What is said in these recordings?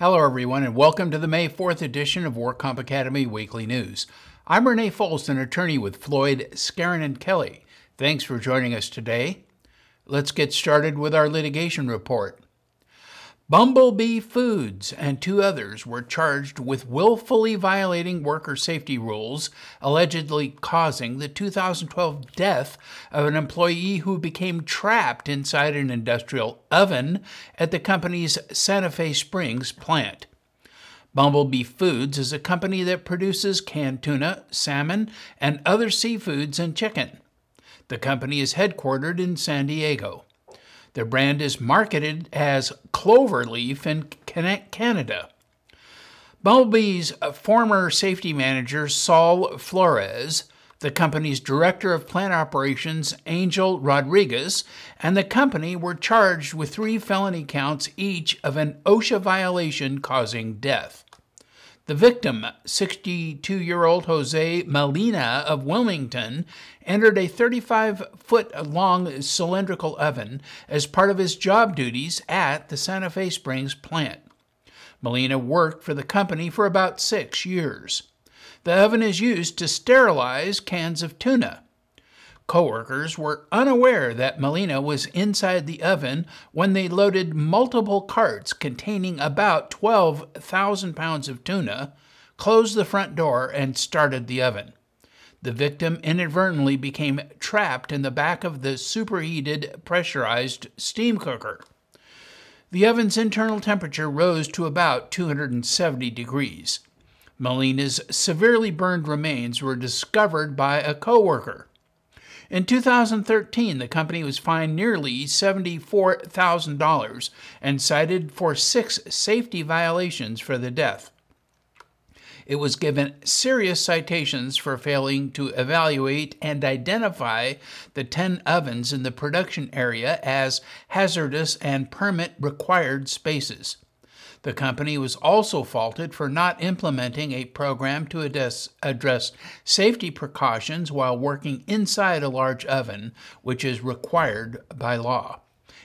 Hello, everyone, and welcome to the May 4th edition of WorkComp Academy Weekly News. I'm Renee Fols, an attorney with Floyd, Skeren, and Kelly. Thanks for joining us today. Let's get started with our litigation report. Bumblebee Foods and two others were charged with willfully violating worker safety rules, allegedly causing the 2012 death of an employee who became trapped inside an industrial oven at the company's Santa Fe Springs plant. Bumblebee Foods is a company that produces canned tuna, salmon, and other seafoods and chicken. The company is headquartered in San Diego. Their brand is marketed as Cloverleaf in Canada. Bumblebee's former safety manager, Saul Flores, the company's director of plant operations, Angel Rodriguez, and the company were charged with three felony counts each of an OSHA violation causing death. The victim, 62 year old Jose Molina of Wilmington, entered a 35 foot long cylindrical oven as part of his job duties at the Santa Fe Springs plant. Molina worked for the company for about six years. The oven is used to sterilize cans of tuna. Coworkers were unaware that Molina was inside the oven when they loaded multiple carts containing about 12,000 pounds of tuna, closed the front door, and started the oven. The victim inadvertently became trapped in the back of the superheated, pressurized steam cooker. The oven's internal temperature rose to about 270 degrees. Molina's severely burned remains were discovered by a coworker. In 2013, the company was fined nearly $74,000 and cited for six safety violations for the death. It was given serious citations for failing to evaluate and identify the 10 ovens in the production area as hazardous and permit required spaces. The company was also faulted for not implementing a program to address, address, safety precautions while working inside a large oven, which is required by law.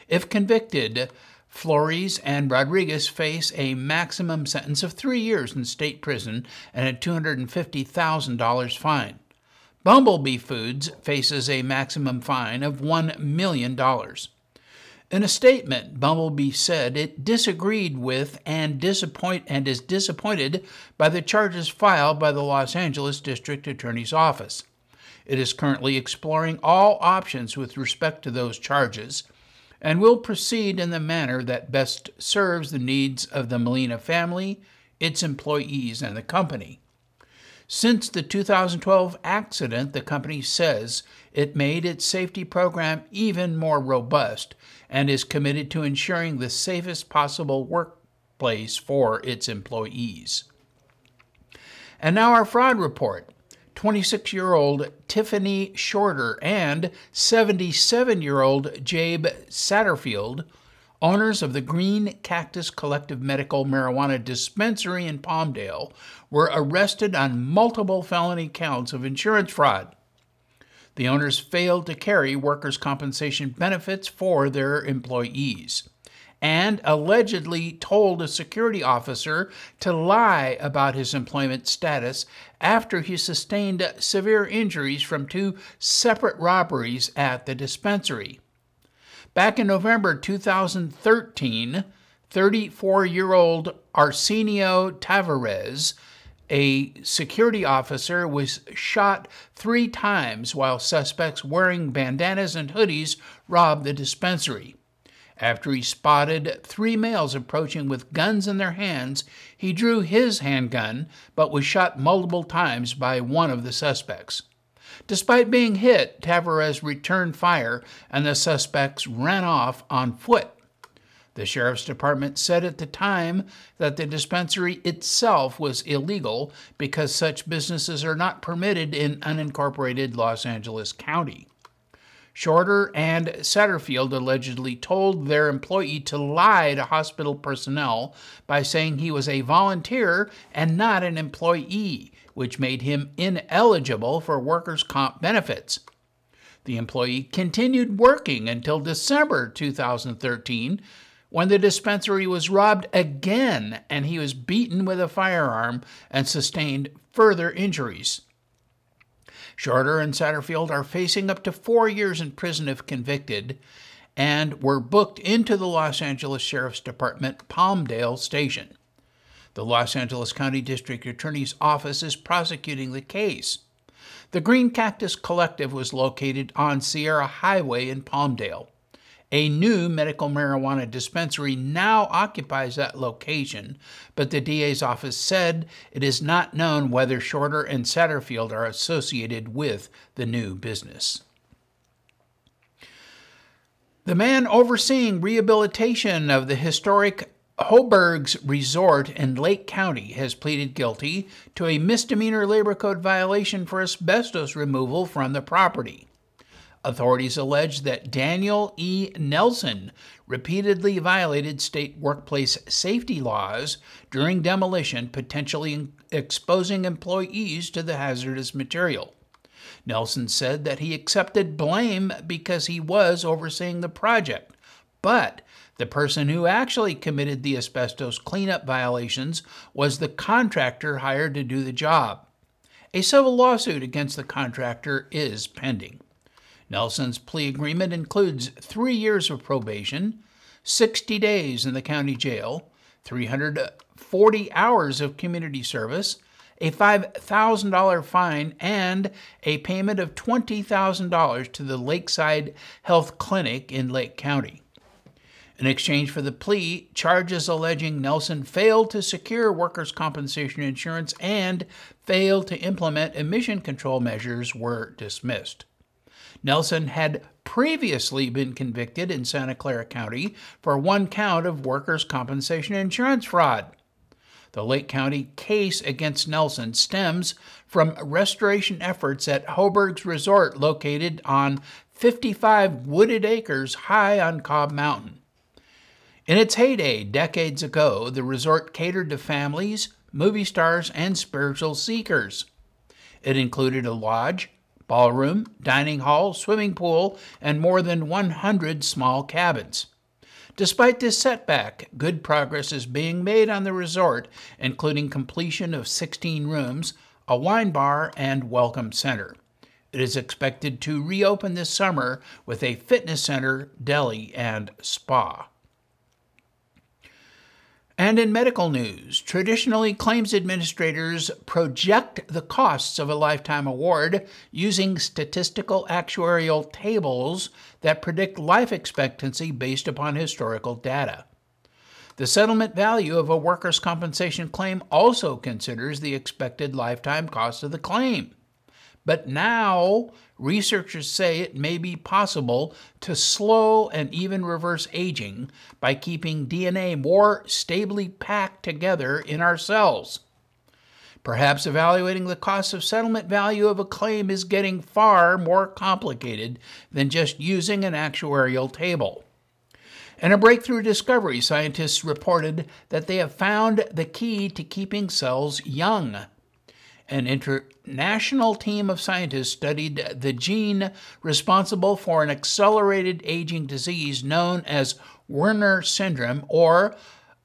If convicted, Flores and Rodriguez face a maximum sentence of three years in state prison and a $250,000 fine. Bumblebee Foods faces a maximum fine of $1 million. In a statement, Bumblebee said it disagreed with and disappoint and is disappointed by the charges filed by the Los Angeles District Attorney's Office. It is currently exploring all options with respect to those charges and will proceed in the manner that best serves the needs of the Molina family, its employees, and the company. Since the 2012 accident, the company says it made its safety program even more robust and is committed to ensuring the safest possible workplace for its employees. And now our fraud report. 26 year old Tiffany Shorter and 77 year old Jabe Satterfield owners of the Green Cactus Collective Medical Marijuana Dispensary in Palmdale, were arrested on multiple felony counts of insurance fraud. The owners failed to carry workers' compensation benefits for their employees and allegedly told a security officer to lie about his employment status after he sustained severe injuries from two separate robberies at the dispensary. Back in November 2013, 34 year old Arsenio Tavares, a security officer, was shot three times while suspects wearing bandanas and hoodies robbed the dispensary. After he spotted three males approaching with guns in their hands, he drew his handgun but was shot multiple times by one of the suspects. Despite being hit, Tavares returned fire and the suspects ran off on foot. The sheriff's department said at the time that the dispensary itself was illegal because such businesses are not permitted in unincorporated Los Angeles County. Shorter and Satterfield allegedly told their employee to lie to hospital personnel by saying he was a volunteer and not an employee, which made him ineligible for workers' comp benefits. The employee continued working until December 2013 when the dispensary was robbed again and he was beaten with a firearm and sustained further injuries. Shorter and Satterfield are facing up to four years in prison if convicted and were booked into the Los Angeles Sheriff's Department Palmdale Station. The Los Angeles County District Attorney's Office is prosecuting the case. The Green Cactus Collective was located on Sierra Highway in Palmdale. A new medical marijuana dispensary now occupies that location, but the DA's office said it is not known whether Shorter and Satterfield are associated with the new business. The man overseeing rehabilitation of the historic Hoberg's Resort in Lake County has pleaded guilty to a misdemeanor labor code violation for asbestos removal from the property. Authorities allege that Daniel E. Nelson repeatedly violated state workplace safety laws during demolition, potentially exposing employees to the hazardous material. Nelson said that he accepted blame because he was overseeing the project, but the person who actually committed the asbestos cleanup violations was the contractor hired to do the job. A civil lawsuit against the contractor is pending. Nelson's plea agreement includes three years of probation, 60 days in the county jail, 340 hours of community service, a $5,000 fine, and a payment of $20,000 to the Lakeside Health Clinic in Lake County. In exchange for the plea, charges alleging Nelson failed to secure workers' compensation insurance and failed to implement emission control measures were dismissed. Nelson had previously been convicted in Santa Clara County for one count of workers' compensation insurance fraud. The Lake County case against Nelson stems from restoration efforts at Hoberg's Resort located on 55 wooded acres high on Cobb Mountain. In its heyday, decades ago, the resort catered to families, movie stars, and spiritual seekers. It included a lodge, ballroom, dining hall, swimming pool, and more than 100 small cabins. Despite this setback, good progress is being made on the resort, including completion of 16 rooms, a wine bar, and welcome center. It is expected to reopen this summer with a fitness center, deli, and spa. And in medical news, traditionally claims administrators project the costs of a lifetime award using statistical actuarial tables that predict life expectancy based upon historical data. The settlement value of a workers' compensation claim also considers the expected lifetime cost of the claim. But now, researchers say it may be possible to slow and even reverse aging by keeping DNA more stably packed together in our cells. Perhaps evaluating the cost of settlement value of a claim is getting far more complicated than just using an actuarial table. In a breakthrough discovery, scientists reported that they have found the key to keeping cells young. An international team of scientists studied the gene responsible for an accelerated aging disease known as Werner syndrome or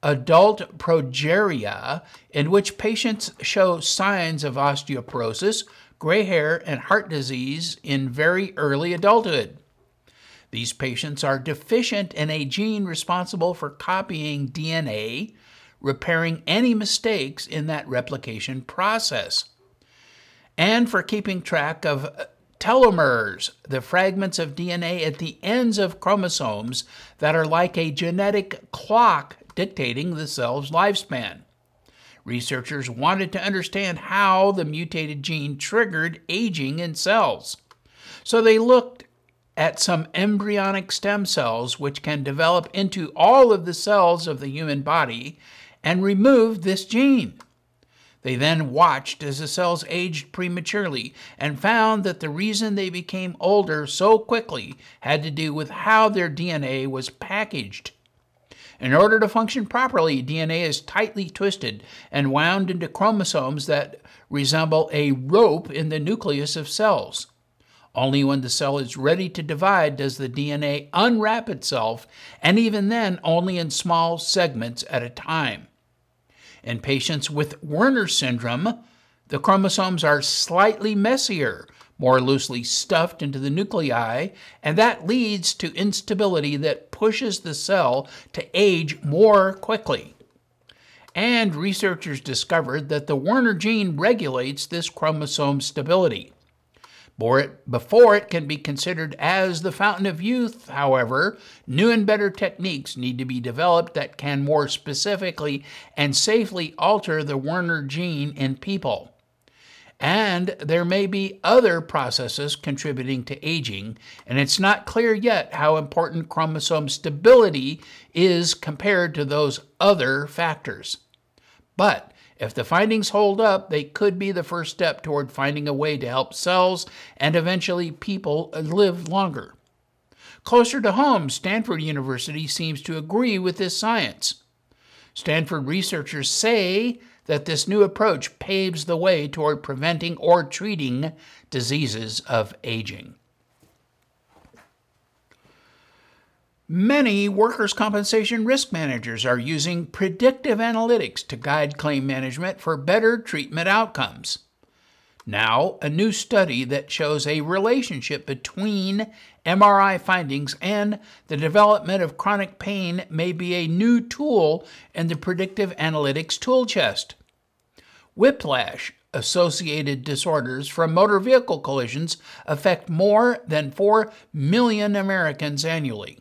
adult progeria, in which patients show signs of osteoporosis, gray hair, and heart disease in very early adulthood. These patients are deficient in a gene responsible for copying DNA, repairing any mistakes in that replication process and for keeping track of telomeres, the fragments of DNA at the ends of chromosomes that are like a genetic clock dictating the cell's lifespan. Researchers wanted to understand how the mutated gene triggered aging in cells. So they looked at some embryonic stem cells which can develop into all of the cells of the human body and removed this gene. They then watched as the cells aged prematurely and found that the reason they became older so quickly had to do with how their DNA was packaged. In order to function properly, DNA is tightly twisted and wound into chromosomes that resemble a rope in the nucleus of cells. Only when the cell is ready to divide does the DNA unwrap itself, and even then, only in small segments at a time. In patients with Werner syndrome, the chromosomes are slightly messier, more loosely stuffed into the nuclei, and that leads to instability that pushes the cell to age more quickly. And researchers discovered that the Werner gene regulates this chromosome stability. Before it can be considered as the fountain of youth, however, new and better techniques need to be developed that can more specifically and safely alter the Werner gene in people. And there may be other processes contributing to aging, and it's not clear yet how important chromosome stability is compared to those other factors. But if the findings hold up, they could be the first step toward finding a way to help cells and eventually people live longer. Closer to home, Stanford University seems to agree with this science. Stanford researchers say that this new approach paves the way toward preventing or treating diseases of aging. Many workers' compensation risk managers are using predictive analytics to guide claim management for better treatment outcomes. Now, a new study that shows a relationship between MRI findings and the development of chronic pain may be a new tool in the predictive analytics tool chest. Whiplash associated disorders from motor vehicle collisions affect more than 4 million Americans annually.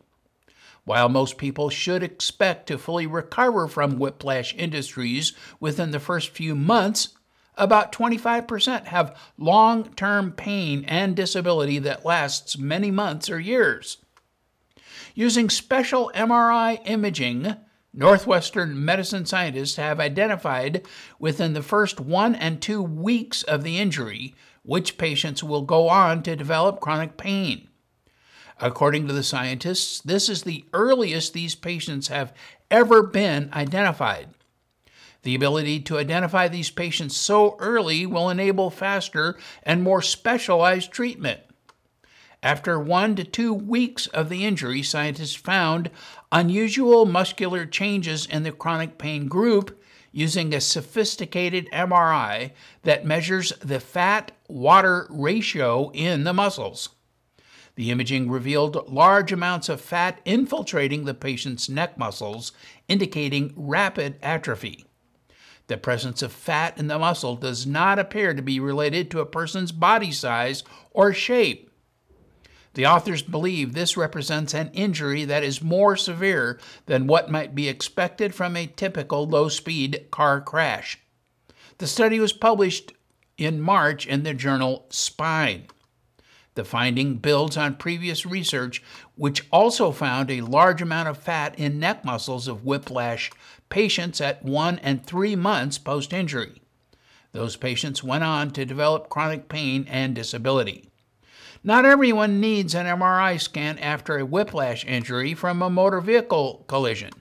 While most people should expect to fully recover from whiplash industries within the first few months, about 25% have long term pain and disability that lasts many months or years. Using special MRI imaging, Northwestern medicine scientists have identified within the first one and two weeks of the injury which patients will go on to develop chronic pain. According to the scientists, this is the earliest these patients have ever been identified. The ability to identify these patients so early will enable faster and more specialized treatment. After one to two weeks of the injury, scientists found unusual muscular changes in the chronic pain group using a sophisticated MRI that measures the fat water ratio in the muscles. The imaging revealed large amounts of fat infiltrating the patient's neck muscles, indicating rapid atrophy. The presence of fat in the muscle does not appear to be related to a person's body size or shape. The authors believe this represents an injury that is more severe than what might be expected from a typical low speed car crash. The study was published in March in the journal Spine. The finding builds on previous research, which also found a large amount of fat in neck muscles of whiplash patients at one and three months post injury. Those patients went on to develop chronic pain and disability. Not everyone needs an MRI scan after a whiplash injury from a motor vehicle collision.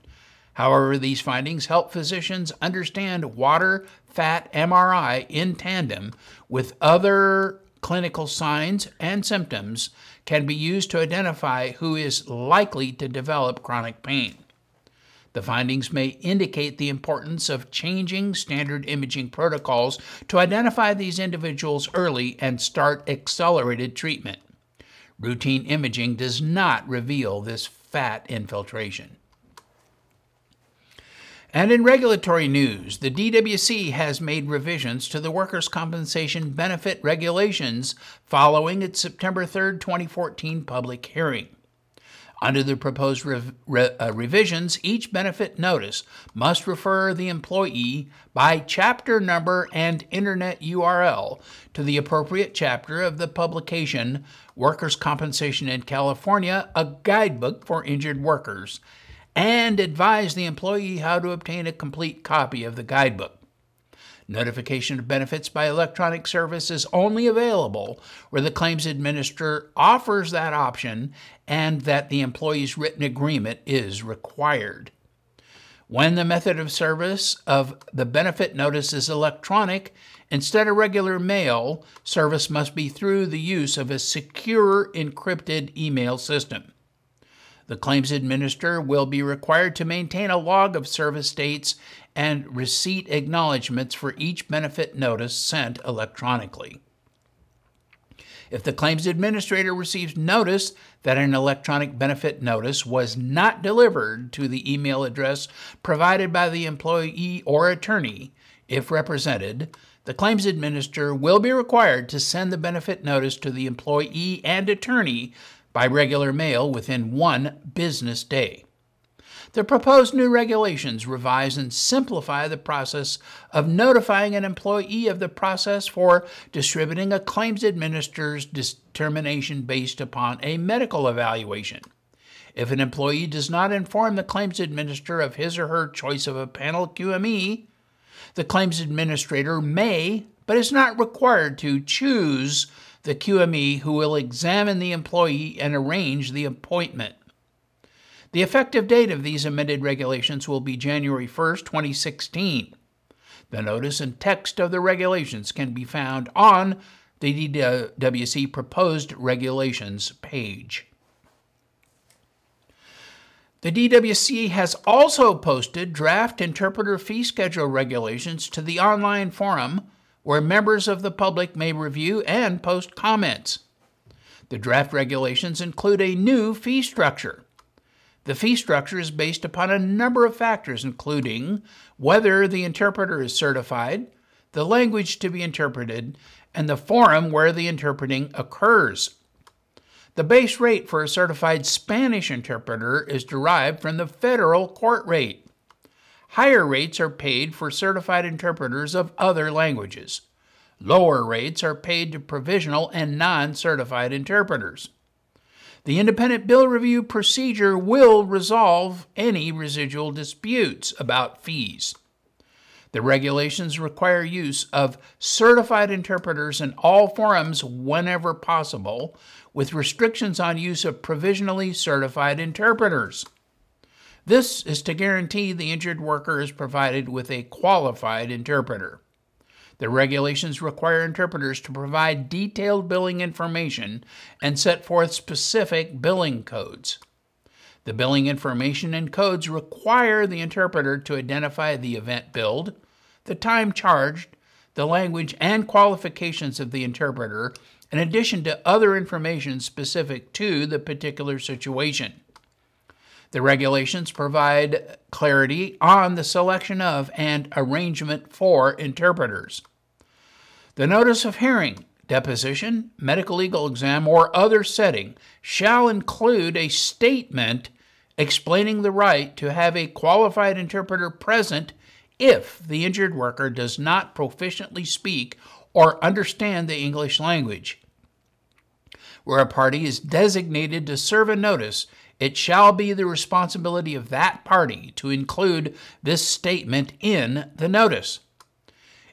However, these findings help physicians understand water fat MRI in tandem with other clinical signs and symptoms can be used to identify who is likely to develop chronic pain. The findings may indicate the importance of changing standard imaging protocols to identify these individuals early and start accelerated treatment. Routine imaging does not reveal this fat infiltration. And in regulatory news, the DWC has made revisions to the workers' compensation benefit regulations following its September 3, 2014 public hearing. Under the proposed rev- re- uh, revisions, each benefit notice must refer the employee by chapter number and internet URL to the appropriate chapter of the publication Workers' Compensation in California, a guidebook for injured workers, and advise the employee how to obtain a complete copy of the guidebook. Notification of benefits by electronic service is only available where the claims administrator offers that option and that the employee's written agreement is required. When the method of service of the benefit notice is electronic, Instead of regular mail, service must be through the use of a secure encrypted email system. The claims administrator will be required to maintain a log of service dates and receipt acknowledgments for each benefit notice sent electronically. If the claims administrator receives notice that an electronic benefit notice was not delivered to the email address provided by the employee or attorney, if represented, the claims administrator will be required to send the benefit notice to the employee and attorney by regular mail within one business day. The proposed new regulations revise and simplify the process of notifying an employee of the process for distributing a claims administrator's determination based upon a medical evaluation. If an employee does not inform the claims administrator of his or her choice of a panel QME, the claims administrator may, but is not required to, choose the QME who will examine the employee and arrange the appointment. The effective date of these amended regulations will be January 1, 2016. The notice and text of the regulations can be found on the DWC proposed regulations page. The DWC has also posted draft interpreter fee schedule regulations to the online forum where members of the public may review and post comments. The draft regulations include a new fee structure. The fee structure is based upon a number of factors, including whether the interpreter is certified, the language to be interpreted, and the forum where the interpreting occurs. The base rate for a certified Spanish interpreter is derived from the federal court rate. Higher rates are paid for certified interpreters of other languages. Lower rates are paid to provisional and non certified interpreters. The independent bill review procedure will resolve any residual disputes about fees. The regulations require use of certified interpreters in all forums whenever possible, with restrictions on use of provisionally certified interpreters. This is to guarantee the injured worker is provided with a qualified interpreter. The regulations require interpreters to provide detailed billing information and set forth specific billing codes. The billing information and codes require the interpreter to identify the event billed, the time charged, the language and qualifications of the interpreter, in addition to other information specific to the particular situation. The regulations provide clarity on the selection of and arrangement for interpreters. The notice of hearing, deposition, medical legal exam, or other setting shall include a statement explaining the right to have a qualified interpreter present if the injured worker does not proficiently speak or understand the English language. Where a party is designated to serve a notice, it shall be the responsibility of that party to include this statement in the notice.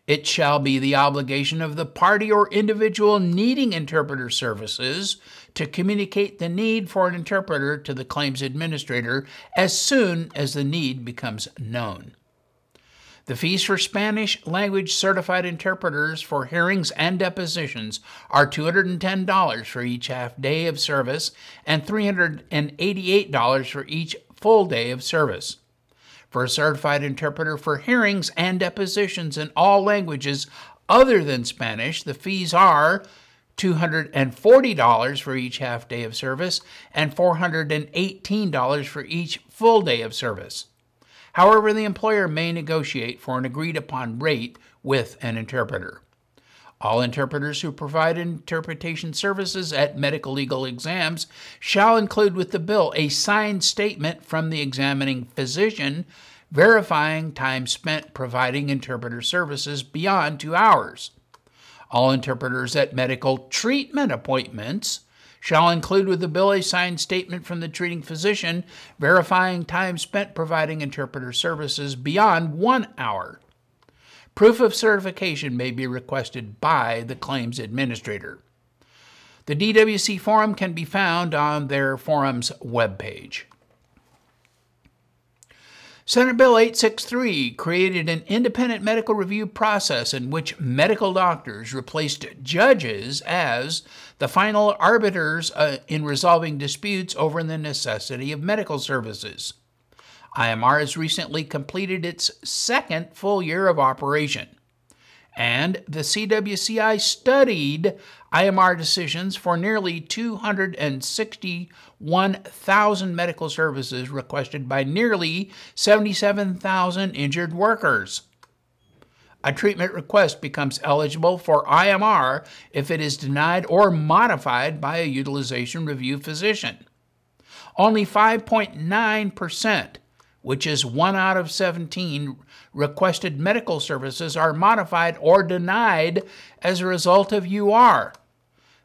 It shall be the obligation of the party or individual needing interpreter services to communicate the need for an interpreter to the claims administrator as soon as the need becomes known. The fees for Spanish language certified interpreters for hearings and depositions are $210 for each half day of service and $388 for each full day of service. For a certified interpreter for hearings and depositions in all languages other than Spanish, the fees are $240 for each half day of service and $418 for each full day of service. However, the employer may negotiate for an agreed upon rate with an interpreter. All interpreters who provide interpretation services at medical legal exams shall include with the bill a signed statement from the examining physician verifying time spent providing interpreter services beyond two hours. All interpreters at medical treatment appointments shall include with the bill a signed statement from the treating physician verifying time spent providing interpreter services beyond one hour. Proof of certification may be requested by the claims administrator. The DWC forum can be found on their forum's webpage. Senate Bill 863 created an independent medical review process in which medical doctors replaced judges as the final arbiters uh, in resolving disputes over the necessity of medical services. IMR has recently completed its second full year of operation and the CWCI studied IMR decisions for nearly 261,000 medical services requested by nearly 77,000 injured workers. A treatment request becomes eligible for IMR if it is denied or modified by a utilization review physician. Only 5.9% which is 1 out of 17 requested medical services, are modified or denied as a result of UR.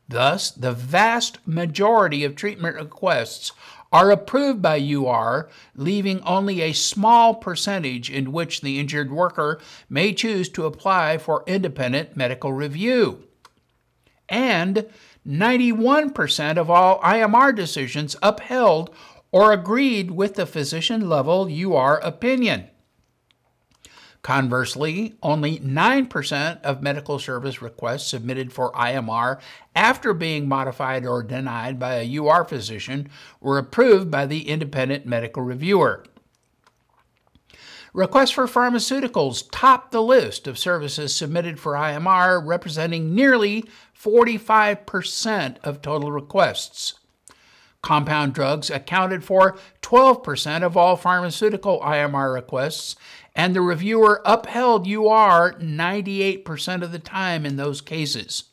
Thus, the vast majority of treatment requests are approved by UR, leaving only a small percentage in which the injured worker may choose to apply for independent medical review. And 91% of all IMR decisions upheld or agreed with the physician level UR opinion. Conversely, only 9% of medical service requests submitted for IMR after being modified or denied by a UR physician were approved by the independent medical reviewer. Requests for pharmaceuticals topped the list of services submitted for IMR, representing nearly 45% of total requests. Compound drugs accounted for 12% of all pharmaceutical IMR requests, and the reviewer upheld UR 98% of the time in those cases.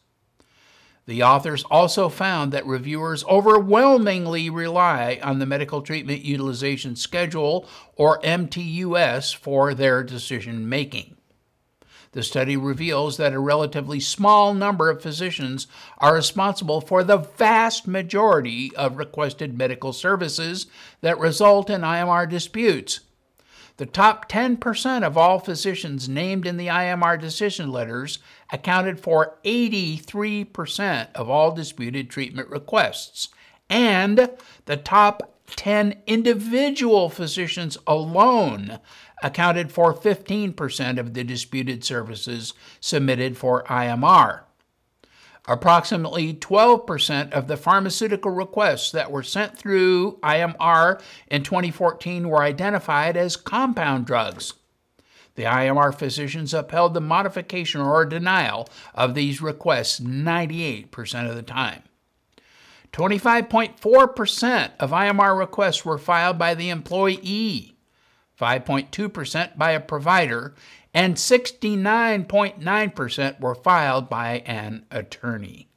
The authors also found that reviewers overwhelmingly rely on the Medical Treatment Utilization Schedule, or MTUS, for their decision making. The study reveals that a relatively small number of physicians are responsible for the vast majority of requested medical services that result in IMR disputes. The top 10% of all physicians named in the IMR decision letters accounted for 83% of all disputed treatment requests, and the top 10 individual physicians alone accounted for 15% of the disputed services submitted for IMR. Approximately 12% of the pharmaceutical requests that were sent through IMR in 2014 were identified as compound drugs. The IMR physicians upheld the modification or denial of these requests 98% of the time. 25.4% of IMR requests were filed by the employee. 5.2% by a provider, and 69.9% were filed by an attorney.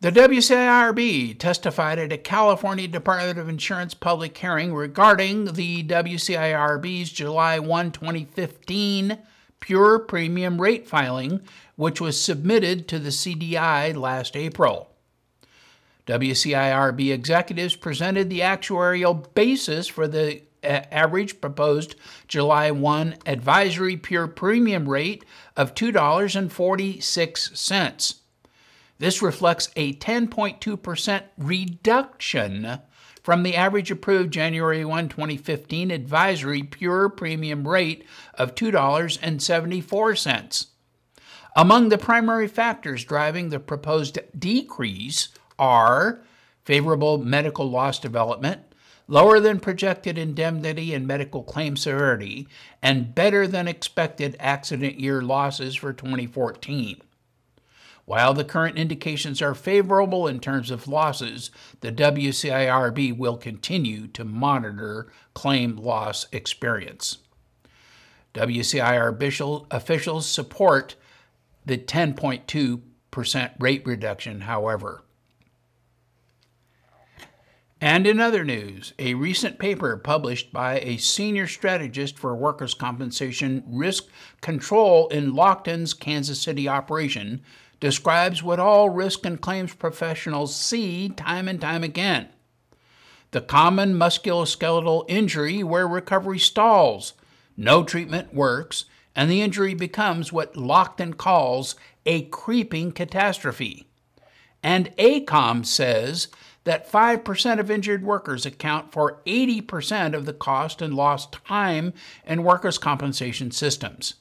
The WCIRB testified at a California Department of Insurance public hearing regarding the WCIRB's July 1, 2015 pure premium rate filing, which was submitted to the CDI last April. WCIRB executives presented the actuarial basis for the average proposed July 1 advisory pure premium rate of $2.46. This reflects a 10.2% reduction from the average approved January 1, 2015 advisory pure premium rate of $2.74. Among the primary factors driving the proposed decrease are favorable medical loss development, lower than projected indemnity and medical claim severity, and better than expected accident year losses for 2014. While the current indications are favorable in terms of losses, the WCIRB will continue to monitor claim loss experience. WCIR officials support the 10.2% rate reduction, however. And in other news, a recent paper published by a senior strategist for workers' compensation risk control in Lockton's Kansas City operation describes what all risk and claims professionals see time and time again the common musculoskeletal injury where recovery stalls, no treatment works, and the injury becomes what Lockton calls a creeping catastrophe. And ACOEM says that 5% of injured workers account for 80% of the cost and lost time in workers' compensation systems.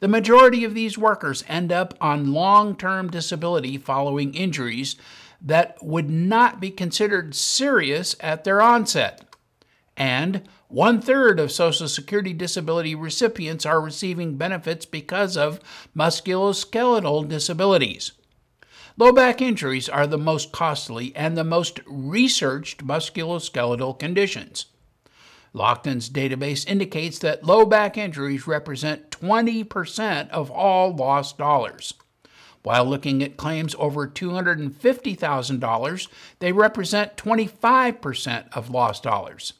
The majority of these workers end up on long term disability following injuries that would not be considered serious at their onset. And one third of Social Security disability recipients are receiving benefits because of musculoskeletal disabilities. Low back injuries are the most costly and the most researched musculoskeletal conditions. Lockton's database indicates that low back injuries represent 20% of all lost dollars. While looking at claims over $250,000, they represent 25% of lost dollars.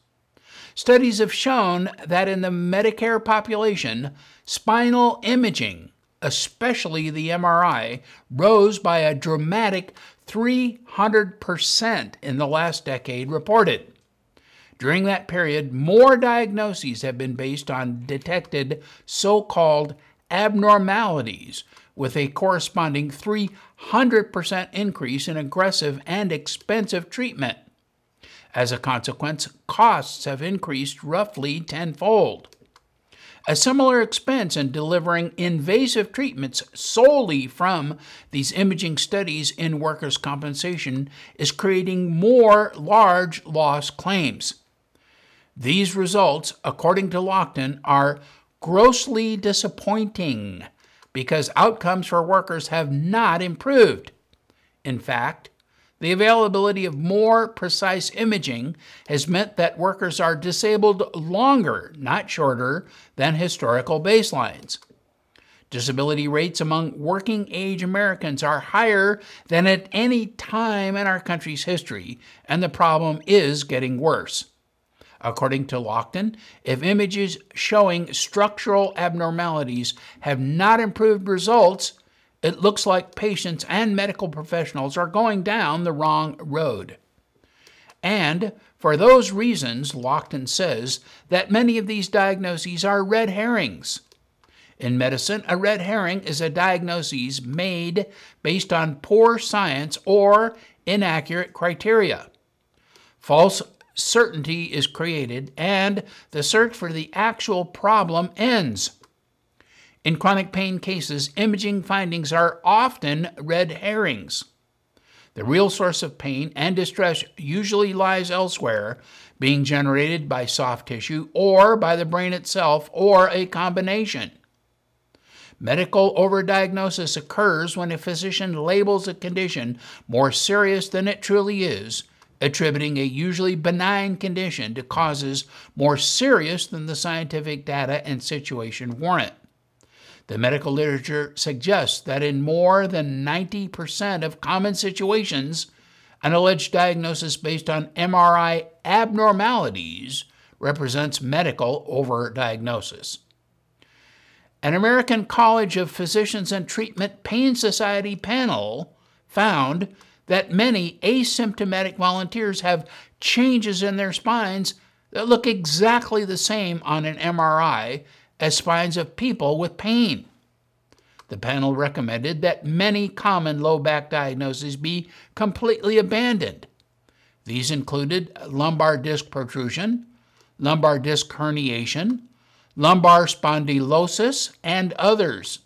Studies have shown that in the Medicare population, spinal imaging, especially the MRI, rose by a dramatic 300% in the last decade reported. During that period, more diagnoses have been based on detected so called abnormalities, with a corresponding 300% increase in aggressive and expensive treatment. As a consequence, costs have increased roughly tenfold. A similar expense in delivering invasive treatments solely from these imaging studies in workers' compensation is creating more large loss claims. These results, according to Lockton, are grossly disappointing because outcomes for workers have not improved. In fact, the availability of more precise imaging has meant that workers are disabled longer, not shorter, than historical baselines. Disability rates among working age Americans are higher than at any time in our country's history, and the problem is getting worse. According to Lockton, if images showing structural abnormalities have not improved results, it looks like patients and medical professionals are going down the wrong road. And for those reasons, Lockton says that many of these diagnoses are red herrings. In medicine, a red herring is a diagnosis made based on poor science or inaccurate criteria. False certainty is created, and the search for the actual problem ends. In chronic pain cases, imaging findings are often red herrings. The real source of pain and distress usually lies elsewhere, being generated by soft tissue or by the brain itself or a combination. Medical overdiagnosis occurs when a physician labels a condition more serious than it truly is attributing a usually benign condition to causes more serious than the scientific data and situation warrant. The medical literature suggests that in more than 90% of common situations, an alleged diagnosis based on MRI abnormalities represents medical overdiagnosis. An American College of Physicians and Treatment Pain Society panel found that many asymptomatic volunteers have changes in their spines that look exactly the same on an MRI as spines of people with pain. The panel recommended that many common low back diagnoses be completely abandoned. These included lumbar disc protrusion, lumbar disc herniation, lumbar spondylosis, and others.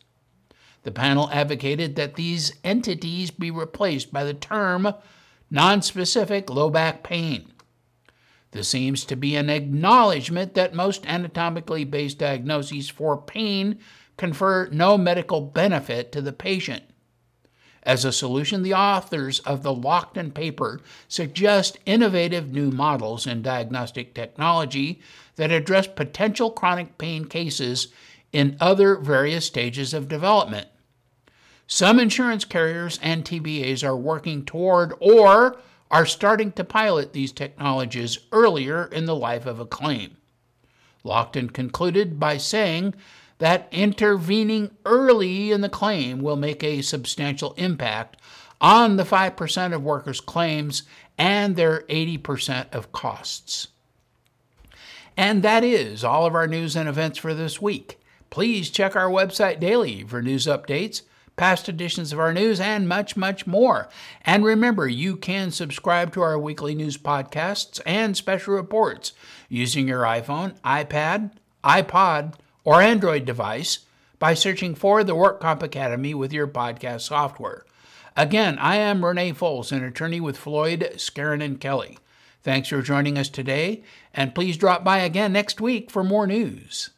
The panel advocated that these entities be replaced by the term nonspecific low back pain. This seems to be an acknowledgement that most anatomically based diagnoses for pain confer no medical benefit to the patient. As a solution, the authors of the Lockton paper suggest innovative new models in diagnostic technology that address potential chronic pain cases in other various stages of development. Some insurance carriers and TPAs are working toward or are starting to pilot these technologies earlier in the life of a claim. Lockton concluded by saying that intervening early in the claim will make a substantial impact on the 5% of workers' claims and their 80% of costs. And that is all of our news and events for this week. Please check our website daily for news updates, past editions of our news, and much, much more. And remember, you can subscribe to our weekly news podcasts and special reports using your iPhone, iPad, iPod, or Android device by searching for the WorkComp Academy with your podcast software. Again, I am Renee Foles, an attorney with Floyd, Skeren, and Kelly. Thanks for joining us today, and please drop by again next week for more news.